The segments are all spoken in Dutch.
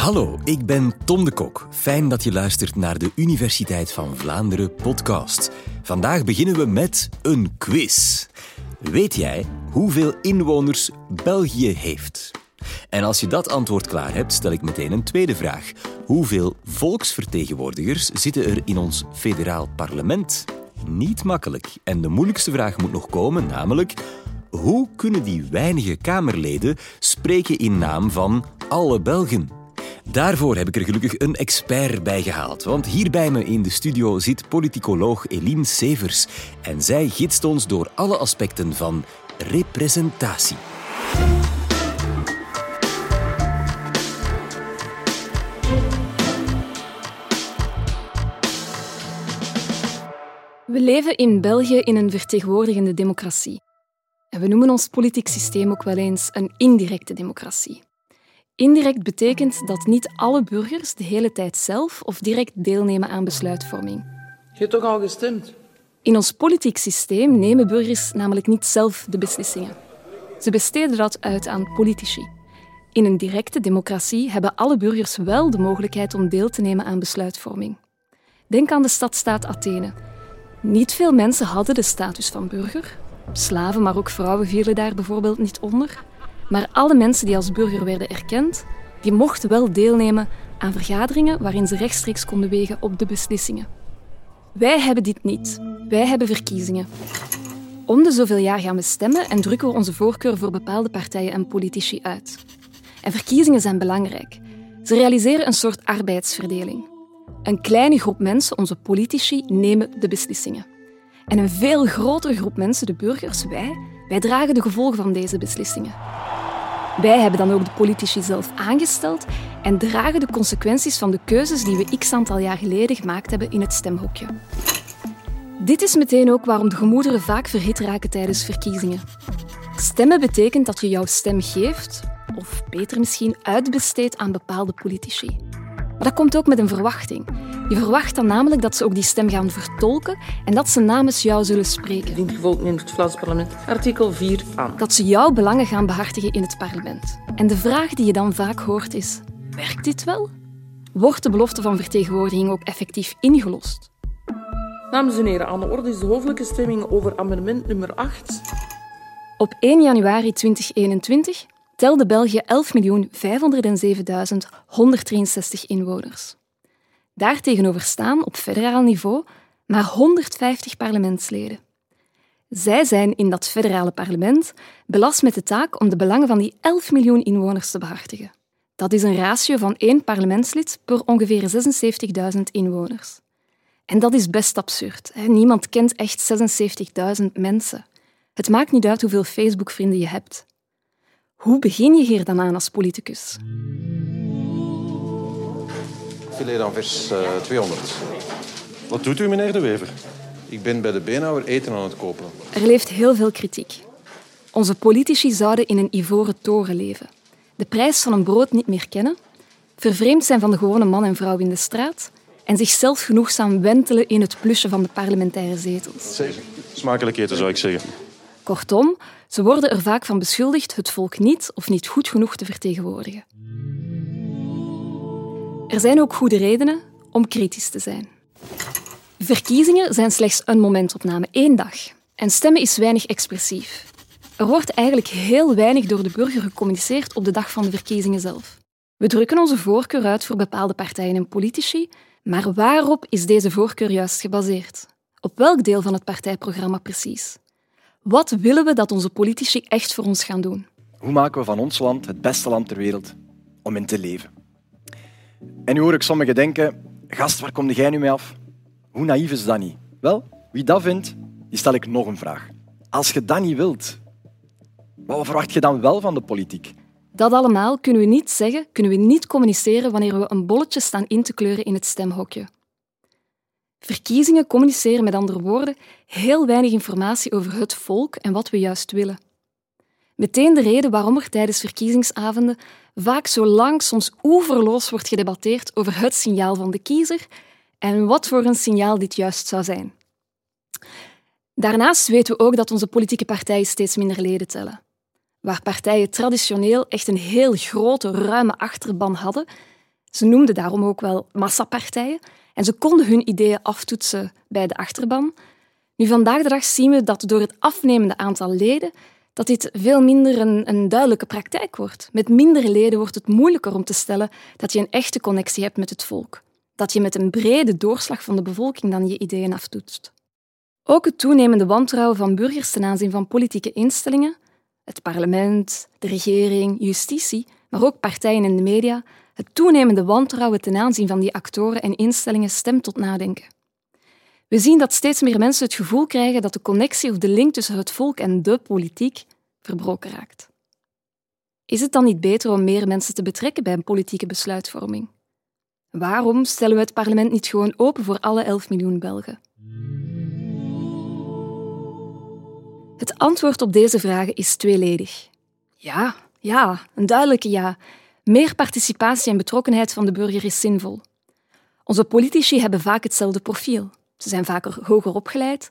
Hallo, ik ben Tom de Kok. Fijn dat je luistert naar de Universiteit van Vlaanderen podcast. Vandaag beginnen we met een quiz. Weet jij hoeveel inwoners België heeft? En als je dat antwoord klaar hebt, stel ik meteen een tweede vraag. Hoeveel volksvertegenwoordigers zitten er in ons federaal parlement? Niet makkelijk. En de moeilijkste vraag moet nog komen, namelijk... Hoe kunnen die weinige Kamerleden spreken in naam van alle Belgen? Daarvoor heb ik er gelukkig een expert bij gehaald. Want hier bij me in de studio zit politicoloog Eline Severs. En zij gidst ons door alle aspecten van representatie. We leven in België in een vertegenwoordigende democratie. En we noemen ons politiek systeem ook wel eens een indirecte democratie. Indirect betekent dat niet alle burgers de hele tijd zelf of direct deelnemen aan besluitvorming. Je hebt toch al gestemd? In ons politiek systeem nemen burgers namelijk niet zelf de beslissingen. Ze besteden dat uit aan politici. In een directe democratie hebben alle burgers wel de mogelijkheid om deel te nemen aan besluitvorming. Denk aan de stadstaat Athene. Niet veel mensen hadden de status van burger. Slaven, maar ook vrouwen vielen daar bijvoorbeeld niet onder. Maar alle mensen die als burger werden erkend, die mochten wel deelnemen aan vergaderingen waarin ze rechtstreeks konden wegen op de beslissingen. Wij hebben dit niet. Wij hebben verkiezingen. Om de zoveel jaar gaan we stemmen en drukken we onze voorkeur voor bepaalde partijen en politici uit. En verkiezingen zijn belangrijk. Ze realiseren een soort arbeidsverdeling. Een kleine groep mensen, onze politici, nemen de beslissingen. En een veel grotere groep mensen, de burgers, wij, wij dragen de gevolgen van deze beslissingen. Wij hebben dan ook de politici zelf aangesteld en dragen de consequenties van de keuzes die we x aantal jaar geleden gemaakt hebben in het stemhokje. Dit is meteen ook waarom de gemoederen vaak verhit raken tijdens verkiezingen. Stemmen betekent dat je jouw stem geeft, of beter misschien uitbesteedt aan bepaalde politici. Maar dat komt ook met een verwachting. Je verwacht dan namelijk dat ze ook die stem gaan vertolken en dat ze namens jou zullen spreken. Dient gevolg in het Vlaams parlement. Artikel 4 aan. Dat ze jouw belangen gaan behartigen in het parlement. En de vraag die je dan vaak hoort is: werkt dit wel? Wordt de belofte van vertegenwoordiging ook effectief ingelost? Dames en heren, aan de orde is de hoofdelijke stemming over amendement nummer 8. Op 1 januari 2021 telde België 11.507.163 inwoners. Daartegenover staan op federaal niveau maar 150 parlementsleden. Zij zijn in dat federale parlement belast met de taak om de belangen van die 11 miljoen inwoners te behartigen. Dat is een ratio van één parlementslid per ongeveer 76.000 inwoners. En dat is best absurd. Niemand kent echt 76.000 mensen. Het maakt niet uit hoeveel Facebook-vrienden je hebt. Hoe begin je hier dan aan als politicus? Filet aan vers uh, 200. Wat doet u, meneer De Wever? Ik ben bij de beenhouwer eten aan het kopen. Er leeft heel veel kritiek. Onze politici zouden in een ivoren toren leven. De prijs van een brood niet meer kennen, vervreemd zijn van de gewone man en vrouw in de straat en zichzelf genoegzaam wentelen in het plusje van de parlementaire zetels. Smakelijk eten, zou ik zeggen. Kortom, ze worden er vaak van beschuldigd het volk niet of niet goed genoeg te vertegenwoordigen. Er zijn ook goede redenen om kritisch te zijn. Verkiezingen zijn slechts een momentopname, één dag. En stemmen is weinig expressief. Er wordt eigenlijk heel weinig door de burger gecommuniceerd op de dag van de verkiezingen zelf. We drukken onze voorkeur uit voor bepaalde partijen en politici, maar waarop is deze voorkeur juist gebaseerd? Op welk deel van het partijprogramma precies? Wat willen we dat onze politici echt voor ons gaan doen? Hoe maken we van ons land het beste land ter wereld om in te leven? En nu hoor ik sommigen denken, gast, waar kom jij nu mee af? Hoe naïef is dat niet? Wel, wie dat vindt, die stel ik nog een vraag. Als je dat niet wilt, wat verwacht je dan wel van de politiek? Dat allemaal kunnen we niet zeggen, kunnen we niet communiceren wanneer we een bolletje staan in te kleuren in het stemhokje. Verkiezingen communiceren met andere woorden heel weinig informatie over het volk en wat we juist willen. Meteen de reden waarom er tijdens verkiezingsavonden vaak zo lang, soms oeverloos wordt gedebatteerd over het signaal van de kiezer en wat voor een signaal dit juist zou zijn. Daarnaast weten we ook dat onze politieke partijen steeds minder leden tellen. Waar partijen traditioneel echt een heel grote, ruime achterban hadden, Ze noemden daarom ook wel massapartijen en ze konden hun ideeën aftoetsen bij de achterban. Nu, vandaag de dag zien we dat door het afnemende aantal leden dat dit veel minder een, een duidelijke praktijk wordt. Met minder leden wordt het moeilijker om te stellen dat je een echte connectie hebt met het volk. Dat je met een brede doorslag van de bevolking dan je ideeën aftoetst. Ook het toenemende wantrouwen van burgers ten aanzien van politieke instellingen, het parlement, de regering, justitie, maar ook partijen en de media, het toenemende wantrouwen ten aanzien van die actoren en instellingen stemt tot nadenken. We zien dat steeds meer mensen het gevoel krijgen dat de connectie of de link tussen het volk en de politiek verbroken raakt. Is het dan niet beter om meer mensen te betrekken bij een politieke besluitvorming? Waarom stellen we het parlement niet gewoon open voor alle 11 miljoen Belgen? Het antwoord op deze vragen is tweeledig. Ja, ja, een duidelijke ja. Meer participatie en betrokkenheid van de burger is zinvol. Onze politici hebben vaak hetzelfde profiel. Ze zijn vaker hoger opgeleid,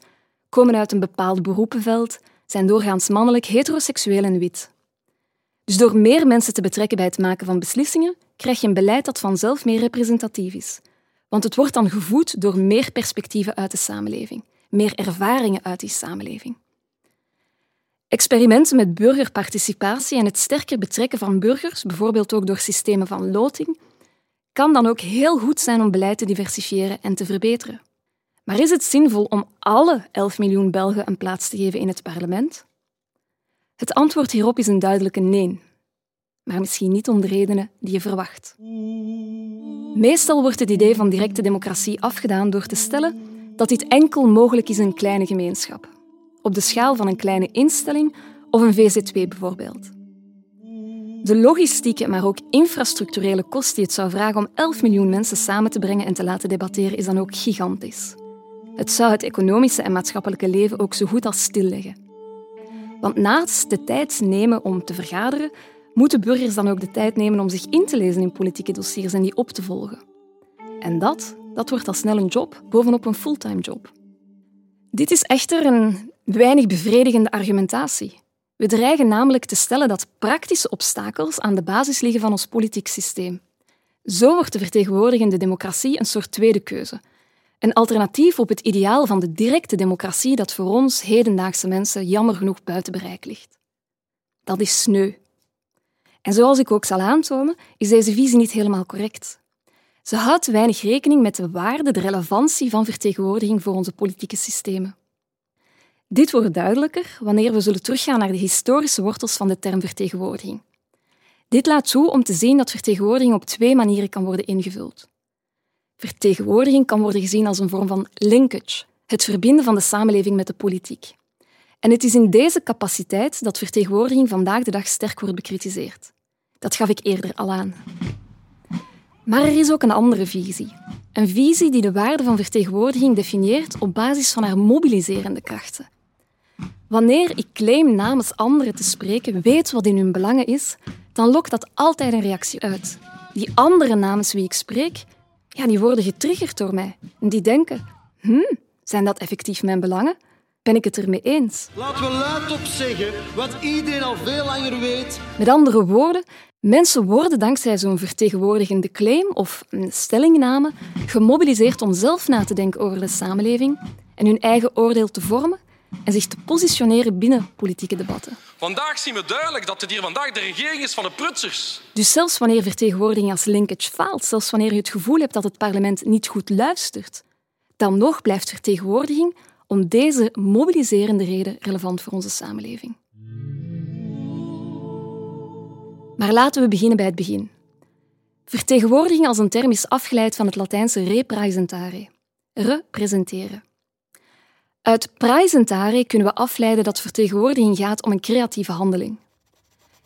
komen uit een bepaald beroepenveld, zijn doorgaans mannelijk, heteroseksueel en wit. Dus door meer mensen te betrekken bij het maken van beslissingen, krijg je een beleid dat vanzelf meer representatief is. Want het wordt dan gevoed door meer perspectieven uit de samenleving, meer ervaringen uit die samenleving. Experimenten met burgerparticipatie en het sterker betrekken van burgers, bijvoorbeeld ook door systemen van loting, kan dan ook heel goed zijn om beleid te diversifiëren en te verbeteren. Maar is het zinvol om alle 11 miljoen Belgen een plaats te geven in het parlement? Het antwoord hierop is een duidelijke nee. Maar misschien niet om de redenen die je verwacht. Meestal wordt het idee van directe democratie afgedaan door te stellen dat dit enkel mogelijk is in kleine gemeenschap, op de schaal van een kleine instelling of een VZW bijvoorbeeld. De logistieke, maar ook infrastructurele kost die het zou vragen om 11 miljoen mensen samen te brengen en te laten debatteren, is dan ook gigantisch. Het zou het economische en maatschappelijke leven ook zo goed als stilleggen. Want naast de tijd nemen om te vergaderen, moeten burgers dan ook de tijd nemen om zich in te lezen in politieke dossiers en die op te volgen. En dat, dat wordt al snel een job bovenop een fulltime job. Dit is echter een weinig bevredigende argumentatie. We dreigen namelijk te stellen dat praktische obstakels aan de basis liggen van ons politiek systeem. Zo wordt de vertegenwoordigende democratie een soort tweede keuze, een alternatief op het ideaal van de directe democratie dat voor ons hedendaagse mensen jammer genoeg buiten bereik ligt. Dat is sneu. En zoals ik ook zal aantonen, is deze visie niet helemaal correct. Ze houdt weinig rekening met de waarde, de relevantie van vertegenwoordiging voor onze politieke systemen. Dit wordt duidelijker wanneer we zullen teruggaan naar de historische wortels van de term vertegenwoordiging. Dit laat toe om te zien dat vertegenwoordiging op twee manieren kan worden ingevuld. Vertegenwoordiging kan worden gezien als een vorm van linkage, het verbinden van de samenleving met de politiek. En het is in deze capaciteit dat vertegenwoordiging vandaag de dag sterk wordt bekritiseerd. Dat gaf ik eerder al aan. Maar er is ook een andere visie. Een visie die de waarde van vertegenwoordiging definieert op basis van haar mobiliserende krachten. Wanneer ik claim namens anderen te spreken, weet wat in hun belangen is, dan lokt dat altijd een reactie uit. Die anderen namens wie ik spreek, ja, die worden getriggerd door mij. En die denken, hm, zijn dat effectief mijn belangen? Ben ik het ermee eens? Laten we luidop zeggen wat iedereen al veel langer weet. Met andere woorden, mensen worden dankzij zo'n vertegenwoordigende claim of een stellingname gemobiliseerd om zelf na te denken over de samenleving en hun eigen oordeel te vormen en zich te positioneren binnen politieke debatten. Vandaag zien we duidelijk dat het hier vandaag de regering is van de prutsers. Dus zelfs wanneer vertegenwoordiging als linkage faalt, zelfs wanneer je het gevoel hebt dat het parlement niet goed luistert, dan nog blijft vertegenwoordiging om deze mobiliserende reden relevant voor onze samenleving. Maar laten we beginnen bij het begin. Vertegenwoordiging als een term is afgeleid van het Latijnse representare, representeren. Uit praesentare kunnen we afleiden dat vertegenwoordiging gaat om een creatieve handeling.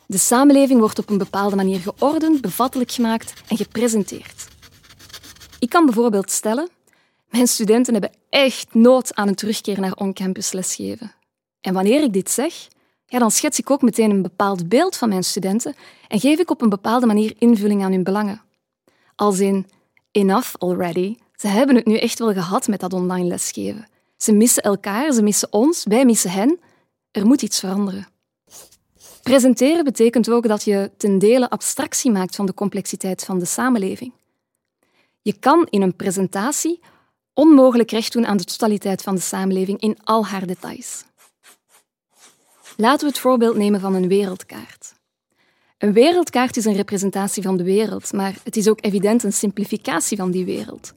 De samenleving wordt op een bepaalde manier geordend, bevattelijk gemaakt en gepresenteerd. Ik kan bijvoorbeeld stellen, mijn studenten hebben echt nood aan een terugkeer naar on-campus lesgeven. En wanneer ik dit zeg, ja, dan schets ik ook meteen een bepaald beeld van mijn studenten en geef ik op een bepaalde manier invulling aan hun belangen. Als in, enough already, ze hebben het nu echt wel gehad met dat online lesgeven. Ze missen elkaar, ze missen ons, wij missen hen. Er moet iets veranderen. Presenteren betekent ook dat je ten dele abstractie maakt van de complexiteit van de samenleving. Je kan in een presentatie onmogelijk recht doen aan de totaliteit van de samenleving in al haar details. Laten we het voorbeeld nemen van een wereldkaart. Een wereldkaart is een representatie van de wereld, maar het is ook evident een simplificatie van die wereld.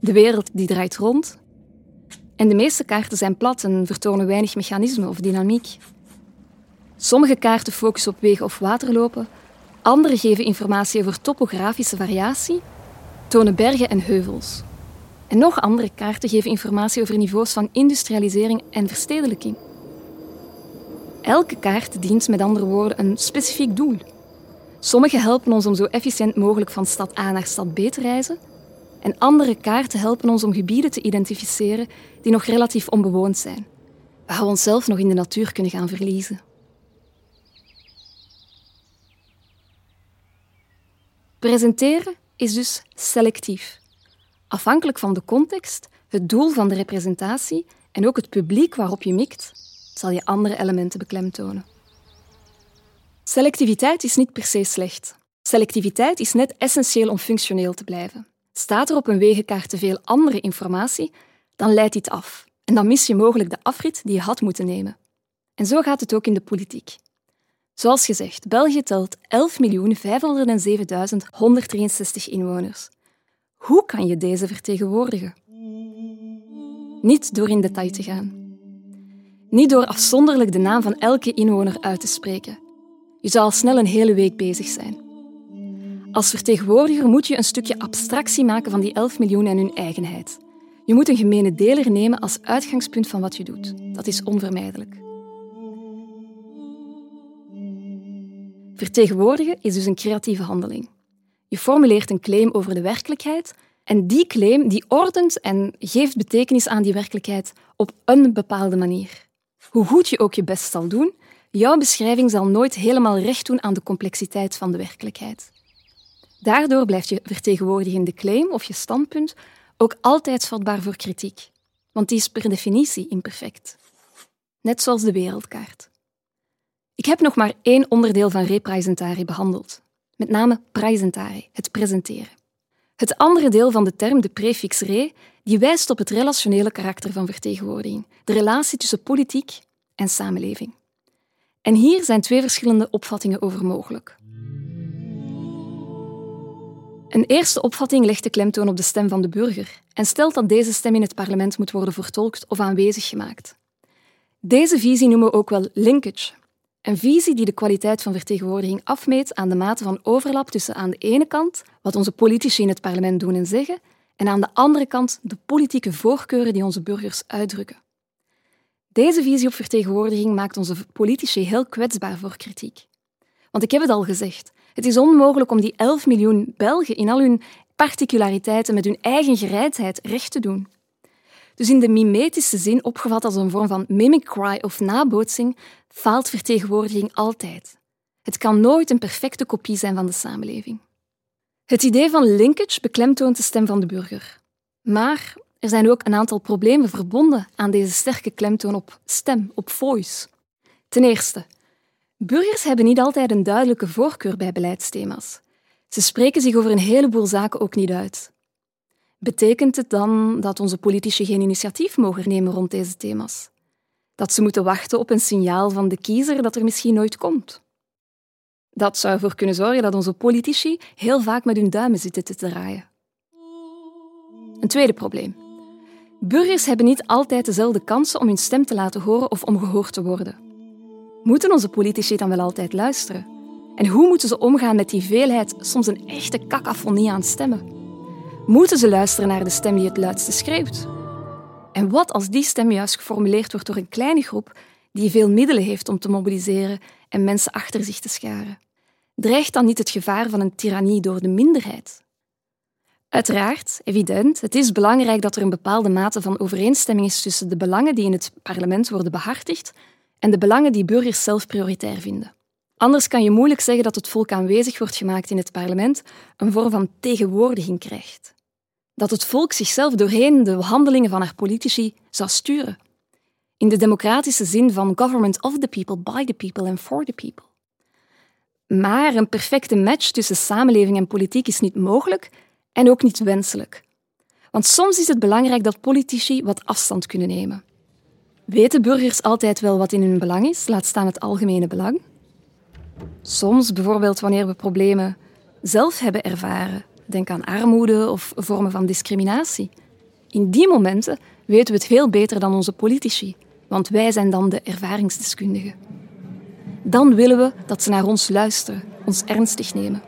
De wereld die draait rond. En de meeste kaarten zijn plat en vertonen weinig mechanisme of dynamiek. Sommige kaarten focussen op wegen of waterlopen, andere geven informatie over topografische variatie, tonen bergen en heuvels. En nog andere kaarten geven informatie over niveaus van industrialisering en verstedelijking. Elke kaart dient met andere woorden een specifiek doel. Sommige helpen ons om zo efficiënt mogelijk van stad A naar stad B te reizen, en andere kaarten helpen ons om gebieden te identificeren die nog relatief onbewoond zijn, waar we onszelf nog in de natuur kunnen gaan verliezen. Presenteren is dus selectief. Afhankelijk van de context, het doel van de representatie en ook het publiek waarop je mikt, zal je andere elementen beklemtonen. Selectiviteit is niet per se slecht. Selectiviteit is net essentieel om functioneel te blijven. Staat er op een wegenkaart te veel andere informatie, dan leidt dit af. En dan mis je mogelijk de afrit die je had moeten nemen. En zo gaat het ook in de politiek. Zoals gezegd, België telt 11.507.163 inwoners. Hoe kan je deze vertegenwoordigen? Niet door in detail te gaan. Niet door afzonderlijk de naam van elke inwoner uit te spreken. Je zal al snel een hele week bezig zijn. Als vertegenwoordiger moet je een stukje abstractie maken van die 11 miljoen en hun eigenheid. Je moet een gemene deler nemen als uitgangspunt van wat je doet. Dat is onvermijdelijk. Vertegenwoordigen is dus een creatieve handeling. Je formuleert een claim over de werkelijkheid en die claim die ordent en geeft betekenis aan die werkelijkheid op een bepaalde manier. Hoe goed je ook je best zal doen, jouw beschrijving zal nooit helemaal recht doen aan de complexiteit van de werkelijkheid. Daardoor blijft je vertegenwoordigende claim of je standpunt ook altijd vatbaar voor kritiek, want die is per definitie imperfect. Net zoals de wereldkaart. Ik heb nog maar één onderdeel van representari behandeld, met name praesentari, het presenteren. Het andere deel van de term, de prefix re, die wijst op het relationele karakter van vertegenwoordiging, de relatie tussen politiek en samenleving. En hier zijn twee verschillende opvattingen over mogelijk. Een eerste opvatting legt de klemtoon op de stem van de burger en stelt dat deze stem in het parlement moet worden vertolkt of aanwezig gemaakt. Deze visie noemen we ook wel linkage, een visie die de kwaliteit van vertegenwoordiging afmeet aan de mate van overlap tussen aan de ene kant wat onze politici in het parlement doen en zeggen en aan de andere kant de politieke voorkeuren die onze burgers uitdrukken. Deze visie op vertegenwoordiging maakt onze politici heel kwetsbaar voor kritiek. Want ik heb het al gezegd, het is onmogelijk om die 11 miljoen Belgen in al hun particulariteiten met hun eigen gereidheid recht te doen. Dus in de mimetische zin opgevat als een vorm van mimicry of nabootsing, faalt vertegenwoordiging altijd. Het kan nooit een perfecte kopie zijn van de samenleving. Het idee van linkage beklemtoont de stem van de burger. Maar er zijn ook een aantal problemen verbonden aan deze sterke klemtoon op stem, op voice. Ten eerste, burgers hebben niet altijd een duidelijke voorkeur bij beleidsthema's. Ze spreken zich over een heleboel zaken ook niet uit. Betekent het dan dat onze politici geen initiatief mogen nemen rond deze thema's? Dat ze moeten wachten op een signaal van de kiezer dat er misschien nooit komt? Dat zou ervoor kunnen zorgen dat onze politici heel vaak met hun duimen zitten te draaien. Een tweede probleem. Burgers hebben niet altijd dezelfde kansen om hun stem te laten horen of om gehoord te worden. Moeten onze politici dan wel altijd luisteren? En hoe moeten ze omgaan met die veelheid, soms een echte cacophonie aan stemmen? Moeten ze luisteren naar de stem die het luidste schreeuwt? En wat als die stem juist geformuleerd wordt door een kleine groep die veel middelen heeft om te mobiliseren en mensen achter zich te scharen? Dreigt dan niet het gevaar van een tirannie door de minderheid? Uiteraard, evident, het is belangrijk dat er een bepaalde mate van overeenstemming is tussen de belangen die in het parlement worden behartigd en de belangen die burgers zelf prioritair vinden. Anders kan je moeilijk zeggen dat het volk aanwezig wordt gemaakt in het parlement een vorm van tegenwoordiging krijgt. Dat het volk zichzelf doorheen de handelingen van haar politici zou sturen. In de democratische zin van government of the people, by the people and for the people. Maar een perfecte match tussen samenleving en politiek is niet mogelijk En ook niet wenselijk. Want soms is het belangrijk dat politici wat afstand kunnen nemen. Weten burgers altijd wel wat in hun belang is, laat staan het algemene belang? Soms, bijvoorbeeld wanneer we problemen zelf hebben ervaren, denk aan armoede of vormen van discriminatie. In die momenten weten we het veel beter dan onze politici, want wij zijn dan de ervaringsdeskundigen. Dan willen we dat ze naar ons luisteren, ons ernstig nemen.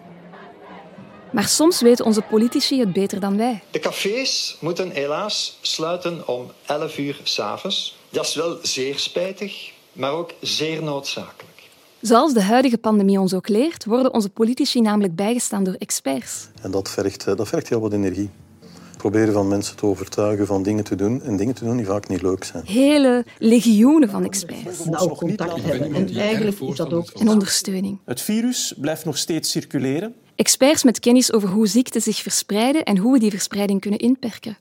Maar soms weten onze politici het beter dan wij. De cafés moeten helaas sluiten om 11 uur s'avonds. Dat is wel zeer spijtig, maar ook zeer noodzakelijk. Zoals de huidige pandemie ons ook leert, worden onze politici namelijk bijgestaan door experts. En dat vergt, eh, dat vergt heel wat energie. Proberen van mensen te overtuigen van dingen te doen en dingen te doen die vaak niet leuk zijn. Hele legioenen van experts. Nou, contact hebben. En eigenlijk is dat ook... En ondersteuning. Het virus blijft nog steeds circuleren. Experts met kennis over hoe ziekten zich verspreiden en hoe we die verspreiding kunnen inperken.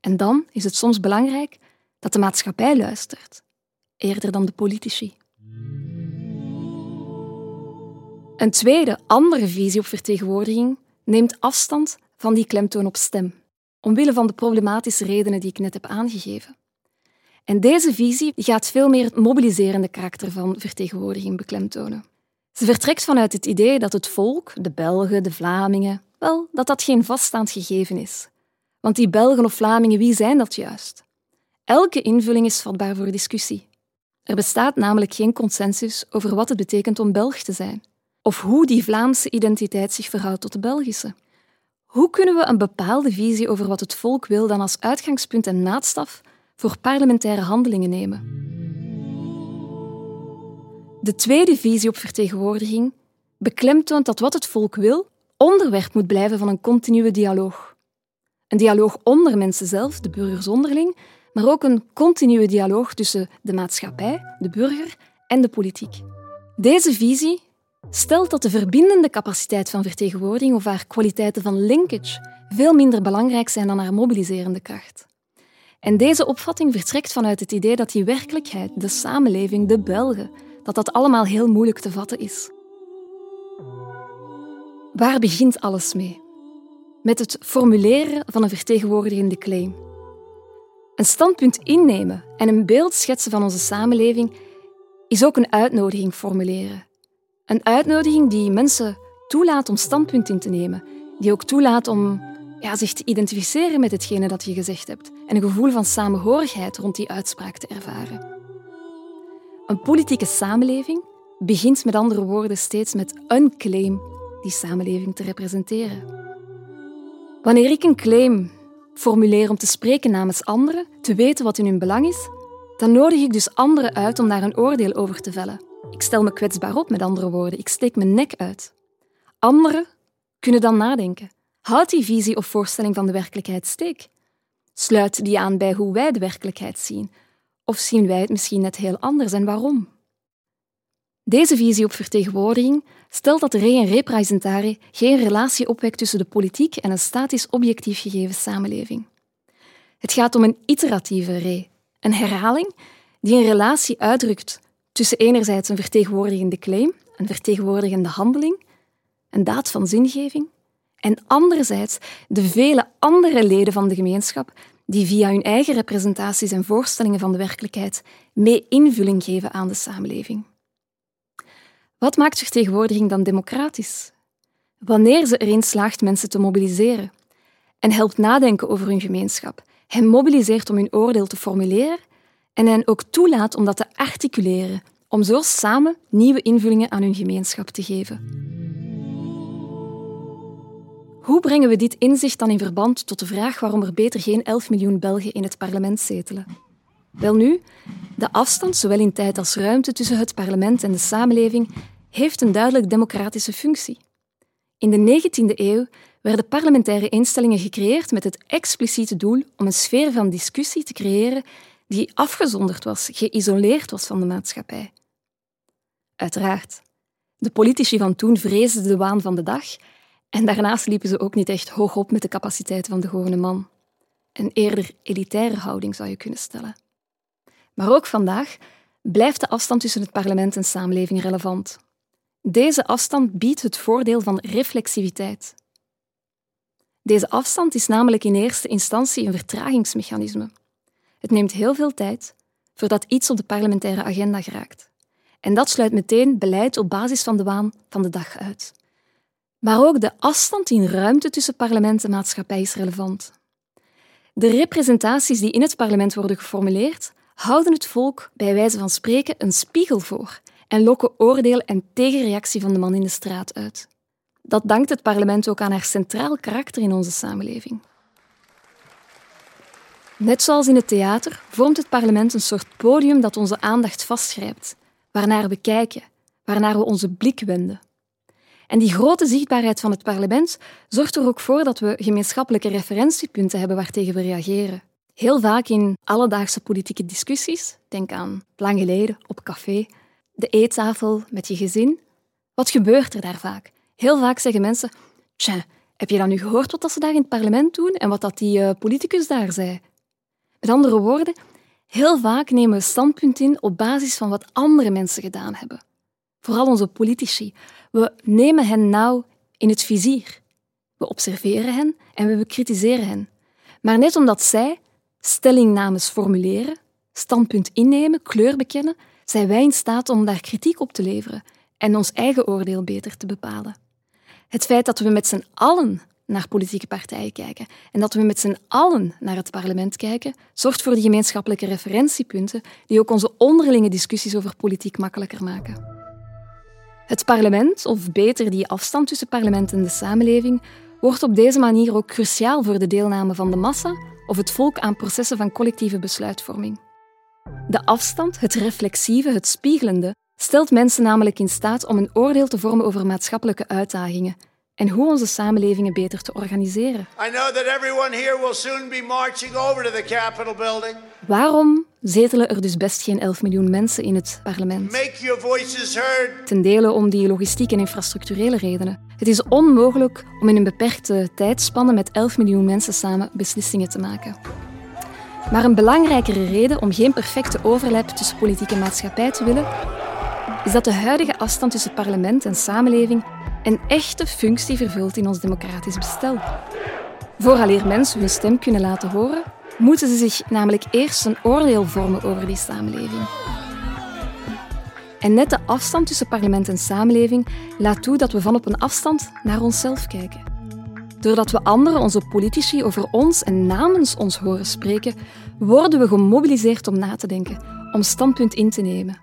En dan is het soms belangrijk dat de maatschappij luistert, eerder dan de politici. Een tweede, andere visie op vertegenwoordiging neemt afstand van die klemtoon op stem, omwille van de problematische redenen die ik net heb aangegeven. En deze visie gaat veel meer het mobiliserende karakter van vertegenwoordiging beklemtonen. Ze vertrekt vanuit het idee dat het volk, de Belgen, de Vlamingen, wel, dat dat geen vaststaand gegeven is. Want die Belgen of Vlamingen, wie zijn dat juist? Elke invulling is vatbaar voor discussie. Er bestaat namelijk geen consensus over wat het betekent om Belg te zijn, of hoe die Vlaamse identiteit zich verhoudt tot de Belgische. Hoe kunnen we een bepaalde visie over wat het volk wil dan als uitgangspunt en maatstaf voor parlementaire handelingen nemen? De tweede visie op vertegenwoordiging beklemtoont dat wat het volk wil onderwerp moet blijven van een continue dialoog. Een dialoog onder mensen zelf, de burgers onderling, maar ook een continue dialoog tussen de maatschappij, de burger en de politiek. Deze visie stelt dat de verbindende capaciteit van vertegenwoordiging of haar kwaliteiten van linkage veel minder belangrijk zijn dan haar mobiliserende kracht. En deze opvatting vertrekt vanuit het idee dat die werkelijkheid, de samenleving, de Belgen, dat dat allemaal heel moeilijk te vatten is. Waar begint alles mee? Met het formuleren van een vertegenwoordigende claim. Een standpunt innemen en een beeld schetsen van onze samenleving is ook een uitnodiging formuleren. Een uitnodiging die mensen toelaat om standpunt in te nemen, die ook toelaat om ja, zich te identificeren met hetgene dat je gezegd hebt en een gevoel van samenhorigheid rond die uitspraak te ervaren. Een politieke samenleving begint met andere woorden steeds met een claim die samenleving te representeren. Wanneer ik een claim formuleer om te spreken namens anderen, te weten wat in hun belang is, dan nodig ik dus anderen uit om daar een oordeel over te vellen. Ik stel me kwetsbaar op, met andere woorden. Ik steek mijn nek uit. Anderen kunnen dan nadenken. Houdt die visie of voorstelling van de werkelijkheid steek? Sluit die aan bij hoe wij de werkelijkheid zien? Of zien wij het misschien net heel anders en waarom? Deze visie op vertegenwoordiging stelt dat de re en representare geen relatie opwekt tussen de politiek en een statisch objectief gegeven samenleving. Het gaat om een iteratieve re, een herhaling die een relatie uitdrukt tussen enerzijds een vertegenwoordigende claim, een vertegenwoordigende handeling, een daad van zingeving, en anderzijds de vele andere leden van de gemeenschap die via hun eigen representaties en voorstellingen van de werkelijkheid mee invulling geven aan de samenleving. Wat maakt vertegenwoordiging dan democratisch? Wanneer ze erin slaagt mensen te mobiliseren en helpt nadenken over hun gemeenschap, hen mobiliseert om hun oordeel te formuleren en hen ook toelaat om dat te articuleren, om zo samen nieuwe invullingen aan hun gemeenschap te geven. Hoe brengen we dit inzicht dan in verband tot de vraag waarom er beter geen 11 miljoen Belgen in het parlement zetelen? Welnu, de afstand, zowel in tijd als ruimte tussen het parlement en de samenleving, heeft een duidelijk democratische functie. In de 19e eeuw werden parlementaire instellingen gecreëerd met het expliciete doel om een sfeer van discussie te creëren die afgezonderd was, geïsoleerd was van de maatschappij. Uiteraard, de politici van toen vreesden de waan van de dag en daarnaast liepen ze ook niet echt hoog op met de capaciteit van de gewone man. Een eerder elitaire houding zou je kunnen stellen. Maar ook vandaag blijft de afstand tussen het parlement en samenleving relevant. Deze afstand biedt het voordeel van reflexiviteit. Deze afstand is namelijk in eerste instantie een vertragingsmechanisme. Het neemt heel veel tijd voordat iets op de parlementaire agenda geraakt. En dat sluit meteen beleid op basis van de waan van de dag uit. Maar ook de afstand in ruimte tussen parlement en maatschappij is relevant. De representaties die in het parlement worden geformuleerd, houden het volk bij wijze van spreken een spiegel voor en lokken oordeel en tegenreactie van de man in de straat uit. Dat dankt het parlement ook aan haar centraal karakter in onze samenleving. Net zoals in het theater vormt het parlement een soort podium dat onze aandacht vastgrijpt, waarnaar we kijken, waarnaar we onze blik wenden. En die grote zichtbaarheid van het parlement zorgt er ook voor dat we gemeenschappelijke referentiepunten hebben waartegen we reageren. Heel vaak in alledaagse politieke discussies, denk aan lang geleden op café, de eettafel met je gezin. Wat gebeurt er daar vaak? Heel vaak zeggen mensen: Tja, heb je dan nu gehoord wat ze daar in het parlement doen en wat dat die uh, politicus daar zei? Met andere woorden, heel vaak nemen we standpunt in op basis van wat andere mensen gedaan hebben. Vooral onze politici. We nemen hen nauw in het vizier. We observeren hen en we bekritiseren hen. Maar net omdat zij stellingnames formuleren, standpunt innemen, kleur bekennen, zijn wij in staat om daar kritiek op te leveren en ons eigen oordeel beter te bepalen. Het feit dat we met z'n allen naar politieke partijen kijken en dat we met z'n allen naar het parlement kijken, zorgt voor die gemeenschappelijke referentiepunten die ook onze onderlinge discussies over politiek makkelijker maken. Het parlement, of beter die afstand tussen parlement en de samenleving, wordt op deze manier ook cruciaal voor de deelname van de massa of het volk aan processen van collectieve besluitvorming. De afstand, het reflexieve, het spiegelende, stelt mensen namelijk in staat om een oordeel te vormen over maatschappelijke uitdagingen en hoe onze samenlevingen beter te organiseren. I know that everyone here will soon be marching over to the Capitol building. Waarom zetelen er dus best geen 11 miljoen mensen in het parlement? Make your voices heard. Ten dele om die logistieke en infrastructurele redenen. Het is onmogelijk om in een beperkte tijdspanne met 11 miljoen mensen samen beslissingen te maken. Maar een belangrijkere reden om geen perfecte overlap tussen politiek en maatschappij te willen, is dat de huidige afstand tussen parlement en samenleving een echte functie vervult in ons democratisch bestel. Vooraleer mensen hun stem kunnen laten horen, moeten ze zich namelijk eerst een oordeel vormen over die samenleving. En net de afstand tussen parlement en samenleving laat toe dat we van op een afstand naar onszelf kijken. Doordat we anderen, onze politici, over ons en namens ons horen spreken, worden we gemobiliseerd om na te denken, om standpunt in te nemen.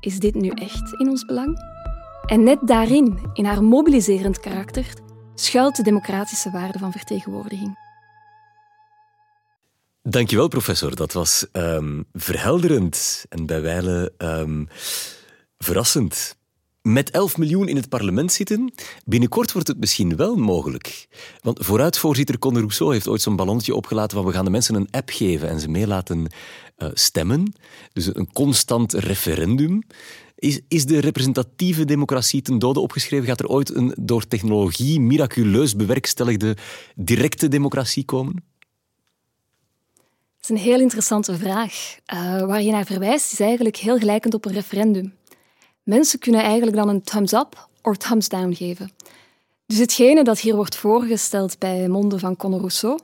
Is dit nu echt in ons belang? En net daarin, in haar mobiliserend karakter, schuilt de democratische waarde van vertegenwoordiging. Dankjewel, professor. Dat was um, verhelderend en bij wijle um, verrassend. Met 11 miljoen in het parlement zitten, binnenkort wordt het misschien wel mogelijk. Want vooruitvoorzitter Conor Rousseau heeft ooit zo'n ballonnetje opgelaten van we gaan de mensen een app geven en ze mee laten uh, stemmen. Dus een constant referendum. Is, is de representatieve democratie ten dode opgeschreven? Gaat er ooit een door technologie miraculeus bewerkstelligde directe democratie komen? Dat is een heel interessante vraag. Uh, waar je naar verwijst is eigenlijk heel gelijkend op een referendum. Mensen kunnen eigenlijk dan een thumbs up of thumbs down geven. Dus hetgene dat hier wordt voorgesteld bij monden van Conor Rousseau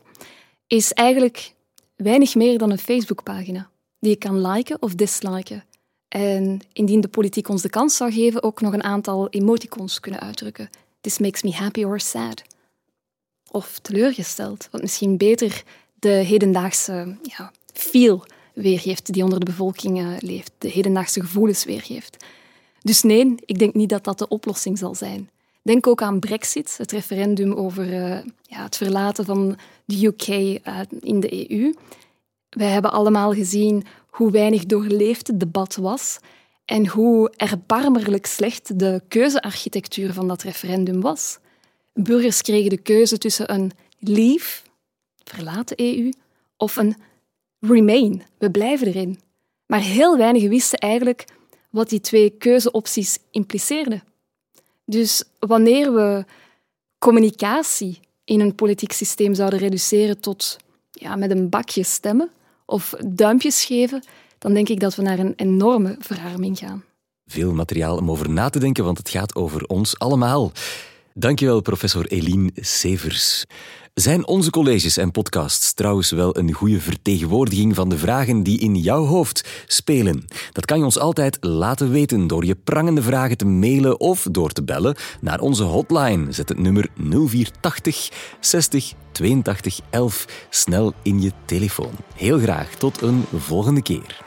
is eigenlijk weinig meer dan een Facebookpagina die je kan liken of disliken. En indien de politiek ons de kans zou geven, ook nog een aantal emoticons kunnen uitdrukken. This makes me happy or sad. Of teleurgesteld, wat misschien beter de hedendaagse ja, feel weergeeft die onder de bevolking uh, leeft, de hedendaagse gevoelens weergeeft. Dus nee, ik denk niet dat dat de oplossing zal zijn. Denk ook aan Brexit, het referendum over uh, ja, het verlaten van de UK uh, in de EU. Wij hebben allemaal gezien hoe weinig doorleefd het debat was en hoe erbarmerlijk slecht de keuzearchitectuur van dat referendum was. Burgers kregen de keuze tussen een leave, verlaat de EU, of een remain, we blijven erin. Maar heel weinig wisten eigenlijk wat die twee keuzeopties impliceerden. Dus wanneer we communicatie in een politiek systeem zouden reduceren tot ja, met een bakje stemmen, of duimpjes geven, dan denk ik dat we naar een enorme verarming gaan. Veel materiaal om over na te denken, want het gaat over ons allemaal. Dankjewel, professor Eline Severs. Zijn onze colleges en podcasts trouwens wel een goede vertegenwoordiging van de vragen die in jouw hoofd spelen? Dat kan je ons altijd laten weten door je prangende vragen te mailen of door te bellen naar onze hotline. Zet het nummer 0480 60 82 11 snel in je telefoon. Heel graag tot een volgende keer.